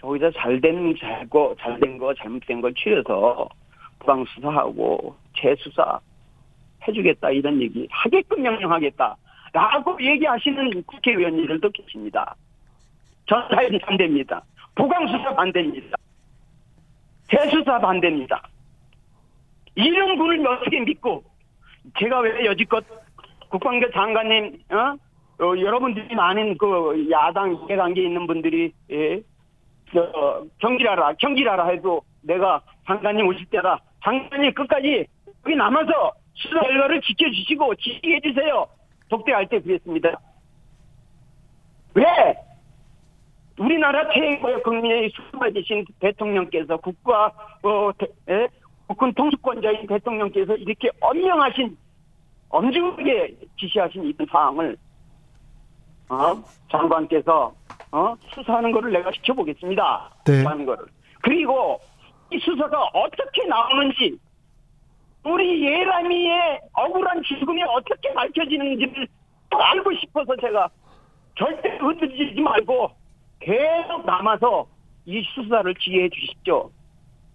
저기다 잘된 잘거 잘된 거 잘못된 걸 추려서 부당 수사하고 재수사 해주겠다 이런 얘기 하게끔 명령하겠다라고 얘기하시는 국회의원님들도 계십니다. 전사인 반대입니다. 보강 수사 반대입니다. 재수사 반대입니다. 이런 분을 어떻게 믿고 제가 왜 여지껏 국방부 장관님 어? 어, 여러분들이 많은 그 야당 이해관계 있는 분들이 예, 저, 경기라라 경기라라 해도 내가 장관님 오실 때라 장관님 끝까지 여기 남아서 수사 결과를 지켜주시고 지휘해 주세요. 독대할 때 그랬습니다. 왜? 우리나라 최고의 국민의 수많으신 대통령께서 국가 어, 대, 에? 국군 통수권자인 대통령께서 이렇게 엄명하신 엄중하게 지시하신 이 사항을 어? 장관께서 어? 수사하는 거를 내가 지켜보겠습니다. 네. 수사하는 거를. 그리고 이 수사가 어떻게 나오는지 우리 예람이의 억울한 죽음이 어떻게 밝혀지는지를 또 알고 싶어서 제가 절대 흔들리지 말고 계속 남아서 이 수사를 지휘해 주십시오.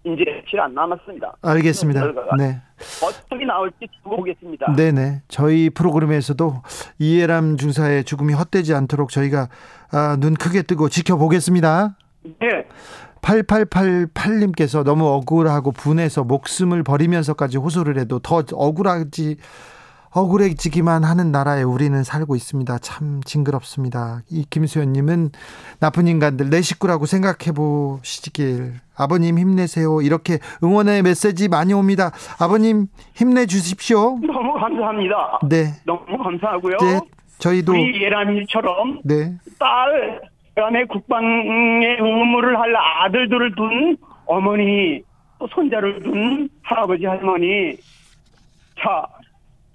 이제 며칠 안 남았습니다. 알겠습니다. 네. 어떻게 나올지 두고 보겠습니다. 네네. 저희 프로그램에서도 이해람 중사의 죽음이 헛되지 않도록 저희가 아, 눈 크게 뜨고 지켜보겠습니다. 네. 8888님께서 너무 억울하고 분해서 목숨을 버리면서까지 호소를 해도 더 억울하지 억울해지기만 하는 나라에 우리는 살고 있습니다. 참 징그럽습니다. 이 김수현님은 나쁜 인간들 내 식구라고 생각해 보시길 아버님 힘내세요. 이렇게 응원의 메시지 많이 옵니다. 아버님 힘내 주십시오. 너무 감사합니다. 네, 너무 감사하고요. 네 저희도 우리 예람이처럼 네, 딸 그다음에 국방의 의무를 할 아들들을 둔 어머니 또 손자를 둔 할아버지 할머니 자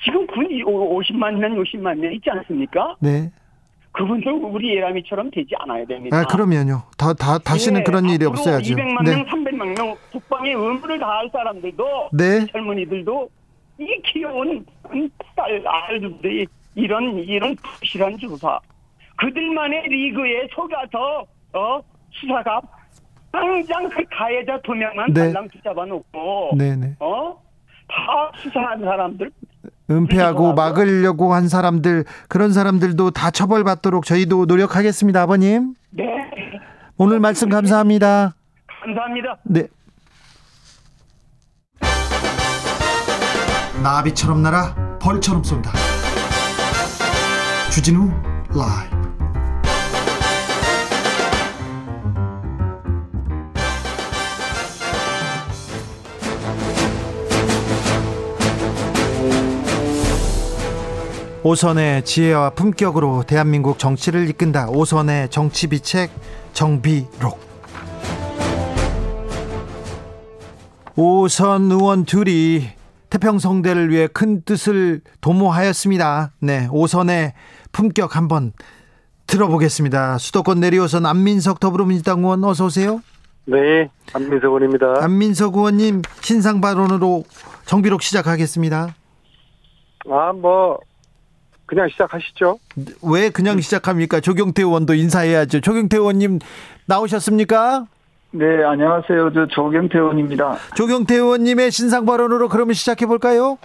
지금 군이 50만 명 60만 명 있지 않습니까? 네. 그분들 우리 예람이처럼 되지 않아야 됩니다. 아, 그러면요. 다, 다, 다시는 예, 그런 일이 없어야죠. 200만 네. 명, 300만 명 국방의 의무를 다할 사람들도 네. 젊은이들도 이 귀여운 딸 아들들이 이런 이런 부실한 주사 그들만의 리그에 속아서 어 수사가 당장 그 가해자 두 명만 네. 달랑 붙잡아 놓고 네네. 어 다 수사한 사람들 은폐하고. 막으려고 한 사람들, 그런 사람들도 다 처벌받도록 저희도 노력하겠습니다, 아버님. 네 오늘 말씀 감사합니다. 감사합니다. 네. 나비처럼 날아 벌처럼 쏜다. 주진우 라이브. 오선의 지혜와 품격으로 대한민국 정치를 이끈다. 오선의 정치 비책 정비록. 오선 의원 둘이 태평성대를 위해 큰 뜻을 도모하였습니다. 네, 오선의 품격 한번 들어보겠습니다. 수도권 내리오선 안민석 더불어민주당 의원 어서 오세요. 네, 안민석 의원입니다. 안민석 의원님 신상 발언으로 정비록 시작하겠습니다. 아, 뭐 그냥 시작하시죠. 왜 그냥 시작합니까? 조경태 의원도 인사해야죠. 조경태 의원님 나오셨습니까? 네, 안녕하세요. 저 조경태 의원입니다. 조경태 의원님의 신상 발언으로 그러면 시작해 볼까요?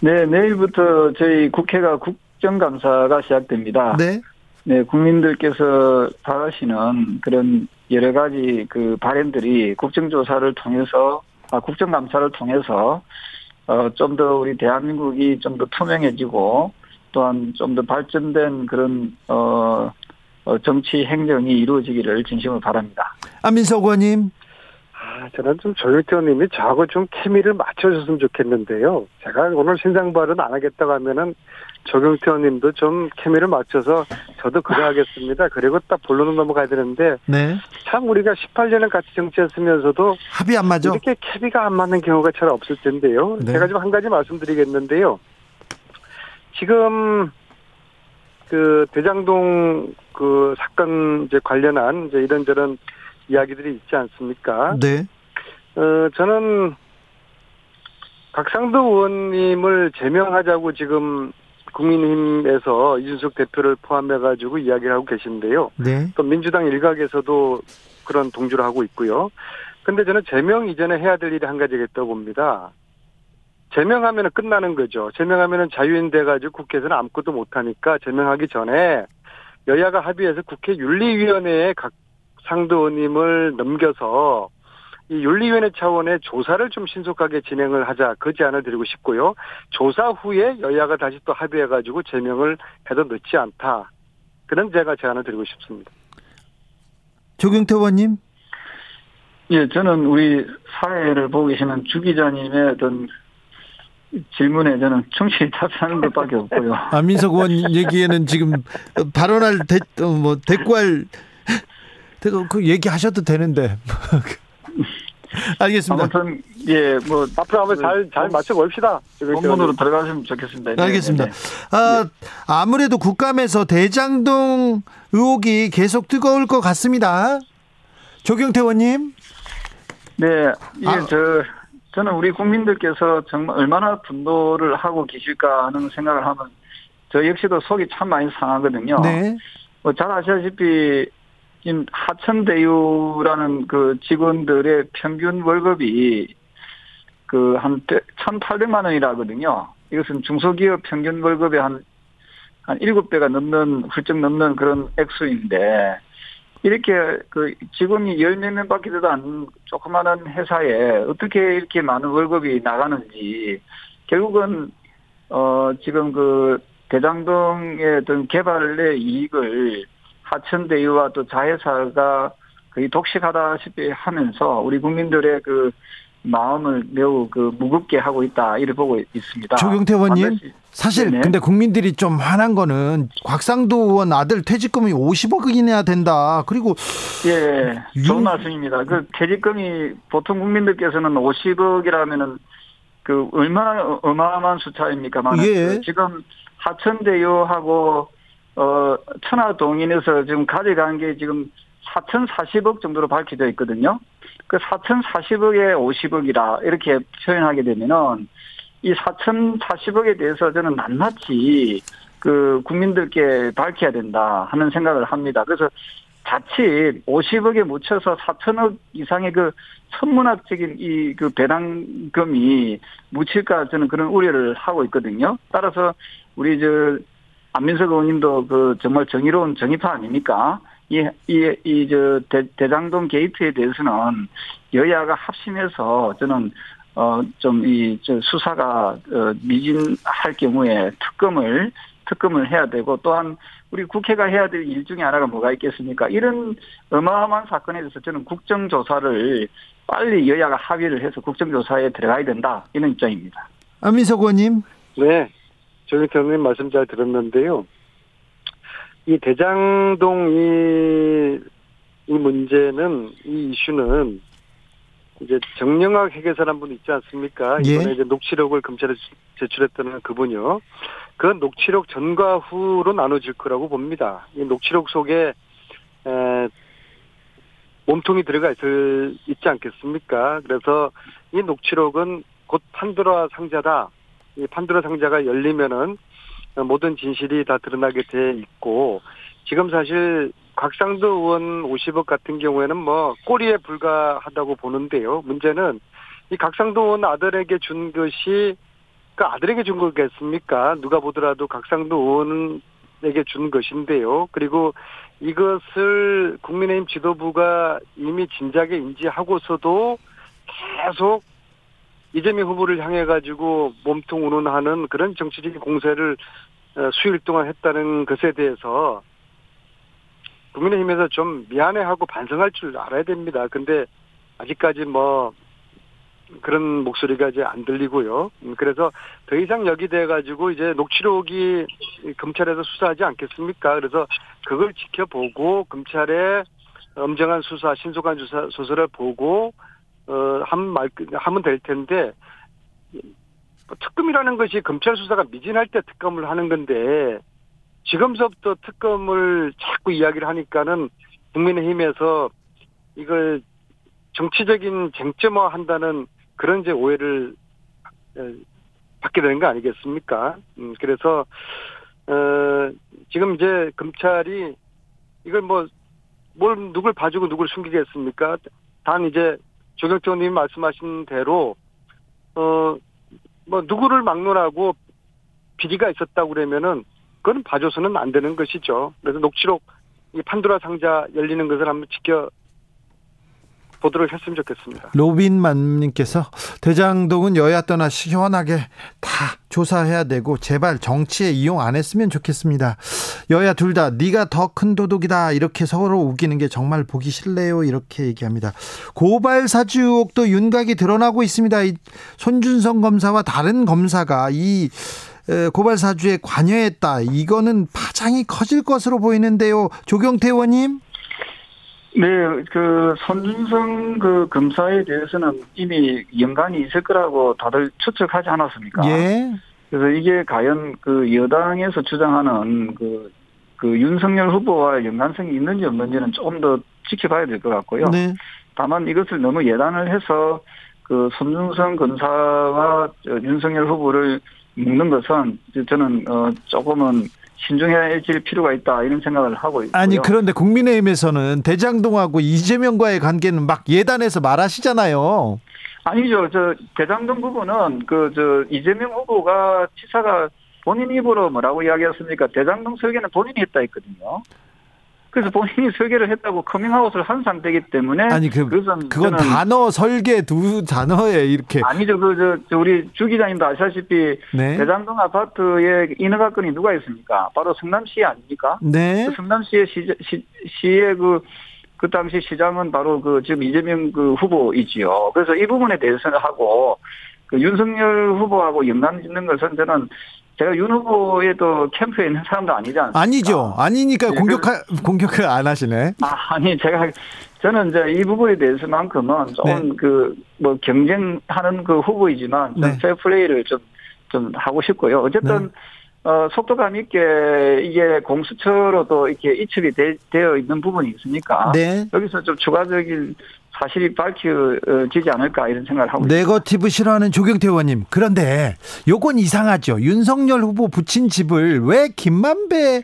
네, 내일부터 저희 국회가 국정감사가 시작됩니다. 네. 네, 국민들께서 바라시는 그런 여러 가지 그 발언들이 국정조사를 통해서, 아, 국정감사를 통해서, 어, 좀 더 우리 대한민국이 좀 더 투명해지고, 또한 좀 더 발전된 그런, 어, 어, 정치 행정이 이루어지기를 진심으로 바랍니다. 안민석 의원님. 아, 저는 좀 조영태 의원님이 저하고 좀 케미를 맞춰줬으면 좋겠는데요. 제가 오늘 신상 발언 안 하겠다고 하면은 조경태 의원님도 좀 케미를 맞춰서 저도 그래 하겠습니다. 그리고 딱 본론으로 넘어가야 되는데 네. 참 우리가 18년을 같이 정치했으면서도 합의 안 맞아? 이렇게 케미가 안 맞는 경우가 잘 없을 텐데요. 네. 제가 좀 한 가지 말씀드리겠는데요. 지금 그 대장동 그 사건 이제 관련한 이제 이런저런 이야기들이 있지 않습니까? 네. 어 저는 각상도 의원님을 제명하자고 지금 국민힘에서 이준석 대표를 포함해 가지고 이야기를 하고 계신데요. 네. 또 민주당 일각에서도 그런 동조를 하고 있고요. 근데 저는 제명 이전에 해야 될 일이 한 가지가 있다고 봅니다. 제명하면 끝나는 거죠. 제명하면 자유인 돼가지고 국회에서는 아무것도 못하니까 제명하기 전에 여야가 합의해서 국회 윤리위원회에 각 상도 의원님을 넘겨서 이 윤리위원회 차원의 조사를 좀 신속하게 진행을 하자 그 제안을 드리고 싶고요. 조사 후에 여야가 다시 또 합의해가지고 제명을 해도 늦지 않다. 그런 제가 제안을 드리고 싶습니다. 조경태 의원님. 예, 저는 우리 사회를 보고 계시는 주 기자님의 어떤 질문에 저는 충실히 답하는 것밖에 없고요. (laughs) 안민석 의원 얘기에는 지금 발언할 대, 어, 뭐 대꾸할 대꾸 그 얘기하셔도 되는데. (laughs) 알겠습니다. 아무튼 예, 뭐 앞으로 한번 잘, 잘 맞춰 봅시다. 본문으로 들어가시면 좋겠습니다. 네, 알겠습니다. 네, 네. 아, 아무래도 국감에서 대장동 의혹이 계속 뜨거울 것 같습니다. 조경태 의원님. 네, 이게 아. 저 저는 우리 국민들께서 정말 얼마나 분노를 하고 계실까 하는 생각을 하면 저 역시도 속이 참 많이 상하거든요. 네. 뭐잘 아시다시피 지금 하천대유라는 그 직원들의 평균 월급이 그 한 1,800만 원이라거든요. 이것은 중소기업 평균 월급의 한, 한 7배가 넘는, 훌쩍 넘는 그런 액수인데, 이렇게 그 직원이 10몇 명밖에 되도 않는 조그마한 회사에 어떻게 이렇게 많은 월급이 나가는지, 결국은, 어, 지금 그 대장동의 어떤 개발의 이익을 하천대유와 또 자회사가 거의 독식하다시피 하면서 우리 국민들의 그 마음을 매우 그 무겁게 하고 있다 이렇게 보고 있습니다. 조경태 의원님 사실 네네. 근데 국민들이 좀 화난 거는 곽상도 의원 아들 퇴직금이 50억이나 된다. 그리고 예, 윤- 좋은 말씀입니다. 그 퇴직금이 보통 국민들께서는 50억이라면은 그 얼마나 어마어마한 숫자입니까만 예. 지금 하천대유하고 어 천하동인에서 지금 가져간 게 지금 4,040억 정도로 밝혀져 있거든요. 그 4,040억에 50억이라 이렇게 표현하게 되면은 이 4,040억에 대해서 저는 낱낱이 그 국민들께 밝혀야 된다 하는 생각을 합니다. 그래서 자칫 50억에 묻혀서 4천억 이상의 그 천문학적인 이 그 배당금이 묻힐까 저는 그런 우려를 하고 있거든요. 따라서 우리 저 안민석 의원님도 그 정말 정의로운 정의파 아닙니까? 이, 이, 이, 저, 대, 대장동 게이트에 대해서는 여야가 합심해서 저는, 어, 좀, 이, 저, 수사가, 어, 미진할 경우에 특검을, 특검을 해야 되고 또한 우리 국회가 해야 될 일 중에 하나가 뭐가 있겠습니까? 이런 어마어마한 사건에 대해서 저는 국정조사를 빨리 여야가 합의를 해서 국정조사에 들어가야 된다. 이런 입장입니다. 안민석 의원님 네. 조경태 의원님 말씀 잘 들었는데요. 이 대장동 이, 이 문제는, 이 이슈는 이제 정영학 회계사란 분 있지 않습니까? 예. 이번에 이제 녹취록을 검찰에 제출했다는 그분이요. 그 녹취록 전과 후로 나눠질 거라고 봅니다. 이 녹취록 속에 에, 몸통이 들어가 있, 있지 않겠습니까? 그래서 이 녹취록은 곧 판도라 상자다. 이 판도라 상자가 열리면은 모든 진실이 다 드러나게 돼 있고 지금 사실 곽상도 의원 50억 같은 경우에는 뭐 꼬리에 불과하다고 보는데요. 문제는 이 곽상도 의원 아들에게 준 것이 그 아들에게 준 거겠습니까? 누가 보더라도 곽상도 의원에게 준 것인데요. 그리고 이것을 국민의힘 지도부가 이미 진작에 인지하고서도 계속 이재명 후보를 향해 가지고 몸통 운운하는 그런 정치적인 공세를 어, 수일 동안 했다는 것에 대해서 국민의힘에서 좀 미안해하고 반성할 줄 알아야 됩니다. 근데 아직까지 뭐 그런 목소리가 이제 안 들리고요. 음, 그래서 더 이상 여기 돼 가지고 이제 녹취록이 검찰에서 수사하지 않겠습니까? 그래서 그걸 지켜보고 검찰의 엄정한 수사, 신속한 수사 수사를 보고 어, 하면 말, 하면 될 텐데, 뭐 특검이라는 것이 검찰 수사가 미진할 때 특검을 하는 건데, 지금서부터 특검을 자꾸 이야기를 하니까는 국민의힘에서 이걸 정치적인 쟁점화 한다는 그런 이제 오해를 에, 받게 되는 거 아니겠습니까? 음, 그래서, 어, 지금 이제 검찰이 이걸 뭐, 뭘, 누굴 봐주고 누굴 숨기겠습니까? 단 이제 조경태 의원님이 말씀하신 대로 어 뭐 누구를 막론하고 비리가 있었다고 그러면은 그건 봐줘서는 안 되는 것이죠. 그래서 녹취록 이 판도라 상자 열리는 것을 한번 지켜 보도록 했으면 좋겠습니다. 로빈만님께서 대장동은 여야 떠나 시원하게 다 조사해야 되고 제발 정치에 이용 안 했으면 좋겠습니다. 여야 둘 다 네가 더 큰 도둑이다 이렇게 서로 우기는 게 정말 보기 싫네요 이렇게 얘기합니다. 고발 사주 의혹도 윤곽이 드러나고 있습니다. 이 손준성 검사와 다른 검사가 이 에, 고발 사주에 관여했다. 이거는 파장이 커질 것으로 보이는데요. 조경태 의원님. 네, 그 손준성 그 검사에 대해서는 이미 연관이 있을 거라고 다들 추측하지 않았습니까? 예. 그래서 이게 과연 그 여당에서 주장하는 그, 그 윤석열 후보와 연관성이 있는지 없는지는 조금 더 지켜봐야 될 것 같고요. 네. 다만 이것을 너무 예단을 해서 그 손준성 검사와 저 윤석열 후보를 묶는 것은 저는 어 조금은 신중해질 필요가 있다 이런 생각을 하고 있고요. 아니 그런데 국민의힘에서는 대장동하고 이재명과의 관계는 막 예단해서 말하시잖아요. 아니죠. 저 대장동 부분은 그 저 이재명 후보가 지사가 본인 입으로 뭐라고 이야기했습니까? 대장동 설계는 본인이 했다 했거든요. 그래서 본인이 설계를 했다고 커밍아웃을 한 상태이기 때문에 아니 그 그건 단어 설계 두 단어에 이렇게 아니죠. 그저 우리 주 기자님도 아시다시피 네. 대장동 아파트에 인허가권이 누가 있습니까? 바로 성남시 아닙니까? 네. 그 성남시의 시, 시, 시의 그, 그 당시 시장은 바로 그 지금 이재명 그 후보이지요. 그래서 이 부분에 대해서는 하고 그 윤석열 후보하고 연관 짓는 것은 저는 제가 윤 후보에도 캠프에 있는 사람도 아니지 않습니까? 아니죠. 아니니까 예, 공격 공격을 안 하시네. 아, 아니 제가 저는 이제 이 부분에 대해서만큼은 조금 그뭐 경쟁하는 그 후보이지만 좀 네. 페어 플레이를 좀 좀 하고 싶고요. 어쨌든 네. 어 속도감 있게 이게 공수처로도 이렇게 이첩이 되, 되어 있는 부분이 있으니까 네. 여기서 좀 추가적인 사실이 밝혀지지 않을까 이런 생각을 하고 있습니다. 네거티브 싫어하는 조경태 의원님. 그런데 요건 이상하죠. 윤석열 후보 붙인 집을 왜 김만배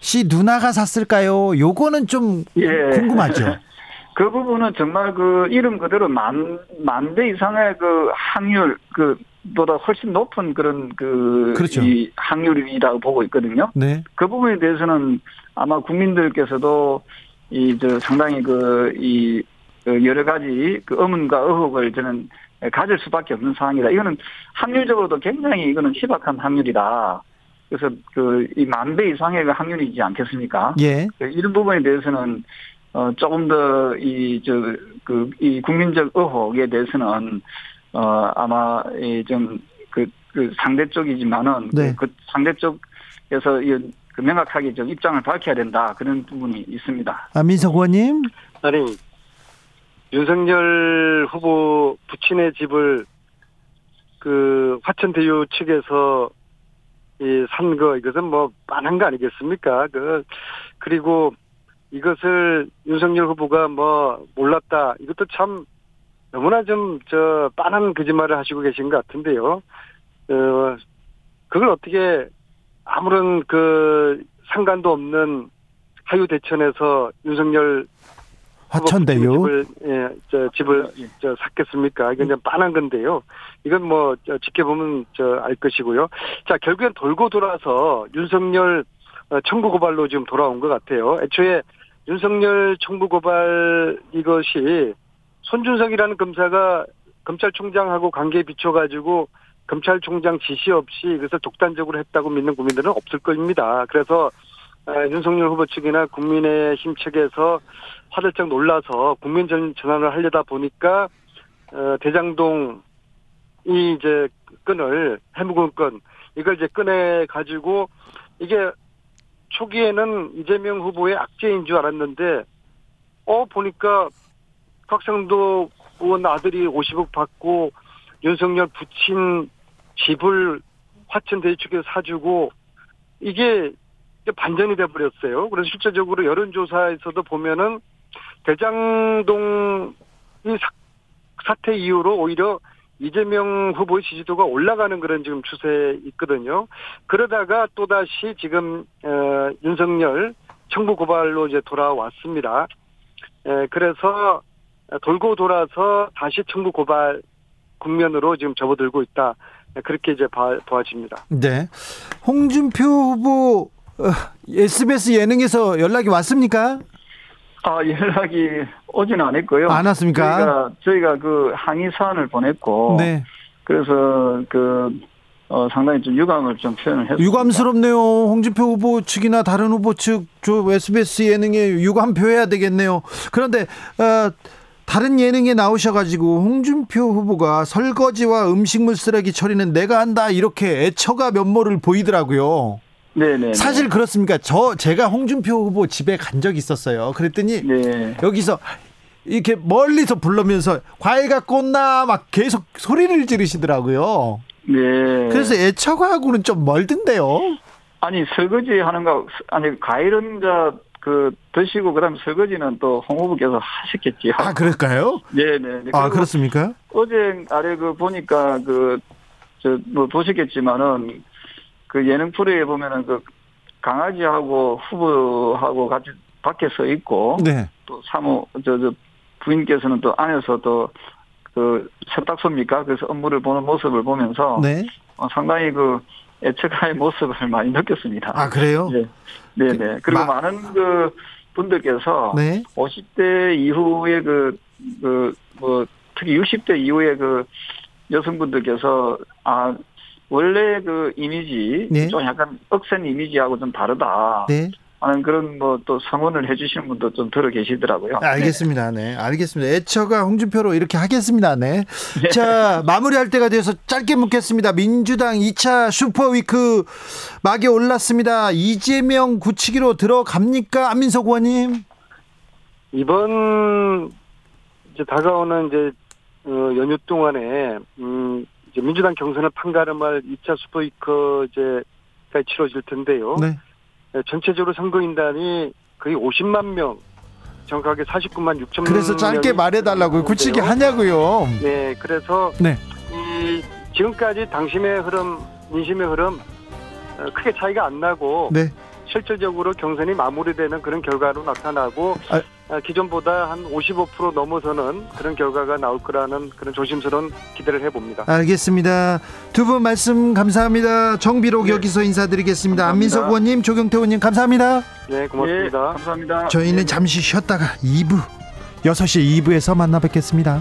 씨 누나가 샀을까요? 요거는 좀 예. 궁금하죠. (laughs) 그 부분은 정말 그 이름 그대로 만, 만배 이상의 그 확률, 그, 보다 훨씬 높은 그런 그, 그렇죠. 이 확률이라고 보고 있거든요. 네. 그 부분에 대해서는 아마 국민들께서도 이, 저, 상당히 그, 이, 그 여러 가지 그 의문과 의혹을 저는 가질 수밖에 없는 상황이다. 이거는 확률적으로도 굉장히 이거는 희박한 확률이다. 그래서 그, 이 만 배 이상의 그 확률이지 않겠습니까? 예. 이런 부분에 대해서는 어 조금 더 이 저 그 이 국민적 의혹에 대해서는 어 아마 이좀그 그 상대 쪽이지만은 네. 그, 그 상대 쪽에서 이, 그 명확하게 좀 입장을 밝혀야 된다 그런 부분이 있습니다. 아, 민석 의원님. 아니 윤석열 후보 부친의 집을 그 화천대유 측에서 이산 거 이것은 뭐 빤한 거 아니겠습니까? 그 그리고 이것을 윤석열 후보가 뭐 몰랐다 이것도 참 너무나 좀 저 빤한 거짓말을 하시고 계신 것 같은데요. 어 그걸 어떻게 아무런 그 상관도 없는 하유 대천에서 윤석열 화천대유. 집을 예, 저 집을 예. 저 샀겠습니까? 이건 좀 빤한 건데요. 이건 뭐 저, 지켜보면 저 알 것이고요. 자 결국엔 돌고 돌아서 윤석열 어, 청구 고발로 지금 돌아온 것 같아요. 애초에 윤석열 청구 고발 이것이 손준성이라는 검사가 검찰총장하고 관계에 비춰가지고 검찰총장 지시 없이 이것을 독단적으로 했다고 믿는 국민들은 없을 겁니다. 그래서 어, 윤석열 후보 측이나 국민의힘 측에서 화들짝 놀라서 국민 전- 전환을 하려다 보니까 어, 대장동 이 이제 끈을 해묵은 끈 이걸 이제 꺼내 가지고 이게 초기에는 이재명 후보의 악재인 줄 알았는데 어 보니까 곽상도 의원 아들이 50억 받고 윤석열 부친 집을 화천 대축에서 사주고 이게 반전이 돼버렸어요. 그래서 실제적으로 여론조사에서도 보면은 대장동 사태 이후로 오히려 이재명 후보의 지지도가 올라가는 그런 지금 추세에 있거든요. 그러다가 또다시 지금 어, 윤석열 청부 고발로 이제 돌아왔습니다. 에, 그래서 돌고 돌아서 다시 청부 고발 국면으로 지금 접어들고 있다. 그렇게 이제 봐, 보아집니다. 네. 홍준표 후보 어, SBS 예능에서 연락이 왔습니까? 아 연락이 오지는 않았고요. 안 왔습니까? 저희가, 저희가 그 항의 사안을 보냈고 네. 그래서 그 어, 상당히 좀 유감을 좀 표현을 했습니다. 유감스럽네요. 홍준표 후보 측이나 다른 후보 측, 저 SBS 예능에 유감 표 해야 되겠네요. 그런데 어, 다른 예능에 나오셔가지고 홍준표 후보가 설거지와 음식물 쓰레기 처리는 내가 한다 이렇게 애처가 면모를 보이더라고요. 네네. 사실 그렇습니까? 저 제가 홍준표 후보 집에 간 적이 있었어요. 그랬더니 네. 여기서 이렇게 멀리서 불러면서 과일 갖고 온나 막 계속 소리를 지르시더라고요. 네. 그래서 애처가하고는 좀 멀던데요. 아니 설거지 하는 거 아니 과일은 저그 드시고 그다음 설거지는 또 홍 후보께서 하셨겠지요. 아 그럴까요? 네네. 아 그렇습니까? 어제 아래 그 보니까 그 저뭐 보셨겠지만은 그 예능 프로에 보면은 그 강아지하고 후보하고 같이 밖에 서 있고 네. 또 사모 저, 저 부인께서는 또 안에서 또그 세탁소입니까? 그래서 업무를 보는 모습을 보면서 네. 어, 상당히 그 애처가의 (laughs) 모습을 많이 느꼈습니다. 아 그래요? 네, 네, 네. 그리고 마- 많은 그 분들께서 네. 50대 이후에 그, 그, 뭐, 특히 60대 이후에 그 여성분들께서, 아, 원래 그 이미지, 네. 좀 약간 억센 이미지하고 좀 다르다. 네. 하는 그런 뭐 또 성원을 해주시는 분도 좀 들어 계시더라고요. 알겠습니다. 네, 알겠습니다. 애처가 홍준표로 이렇게 하겠습니다. 네. 자, 마무리할 때가 돼서 짧게 묻겠습니다. 민주당 2차 슈퍼위크 막에 올랐습니다. 이재명 굳히기로 들어갑니까? 안민석 의원님? 이번 이제 다가오는 이제 어, 연휴 동안에 음 이제 민주당 경선을 판가름할 2차 슈퍼위크 이제가 치러질 텐데요. 네. 네, 전체적으로 선거인단이 거의 50만 명, 정확하게 49만 6천 명. 그래서 짧게 말해달라고요. 굳히기 하냐고요. 네, 그래서 네. 이 지금까지 당심의 흐름, 민심의 흐름 어, 크게 차이가 안 나고 네. 실질적으로 경선이 마무리되는 그런 결과로 나타나고 아. 어, 기존보다 한 55% 넘어서는 그런 결과가 나올 거라는 그런 조심스러운 기대를 해봅니다. 알겠습니다. 두 분 말씀 감사합니다. 정비록 네. 여기서 인사드리겠습니다. 감사합니다. 안민석 의원님, 조경태 의원님 감사합니다. 네, 고맙습니다. 예, 감사합니다. 저희는 네. 잠시 쉬었다가 2부 6시 2부에서 만나 뵙겠습니다.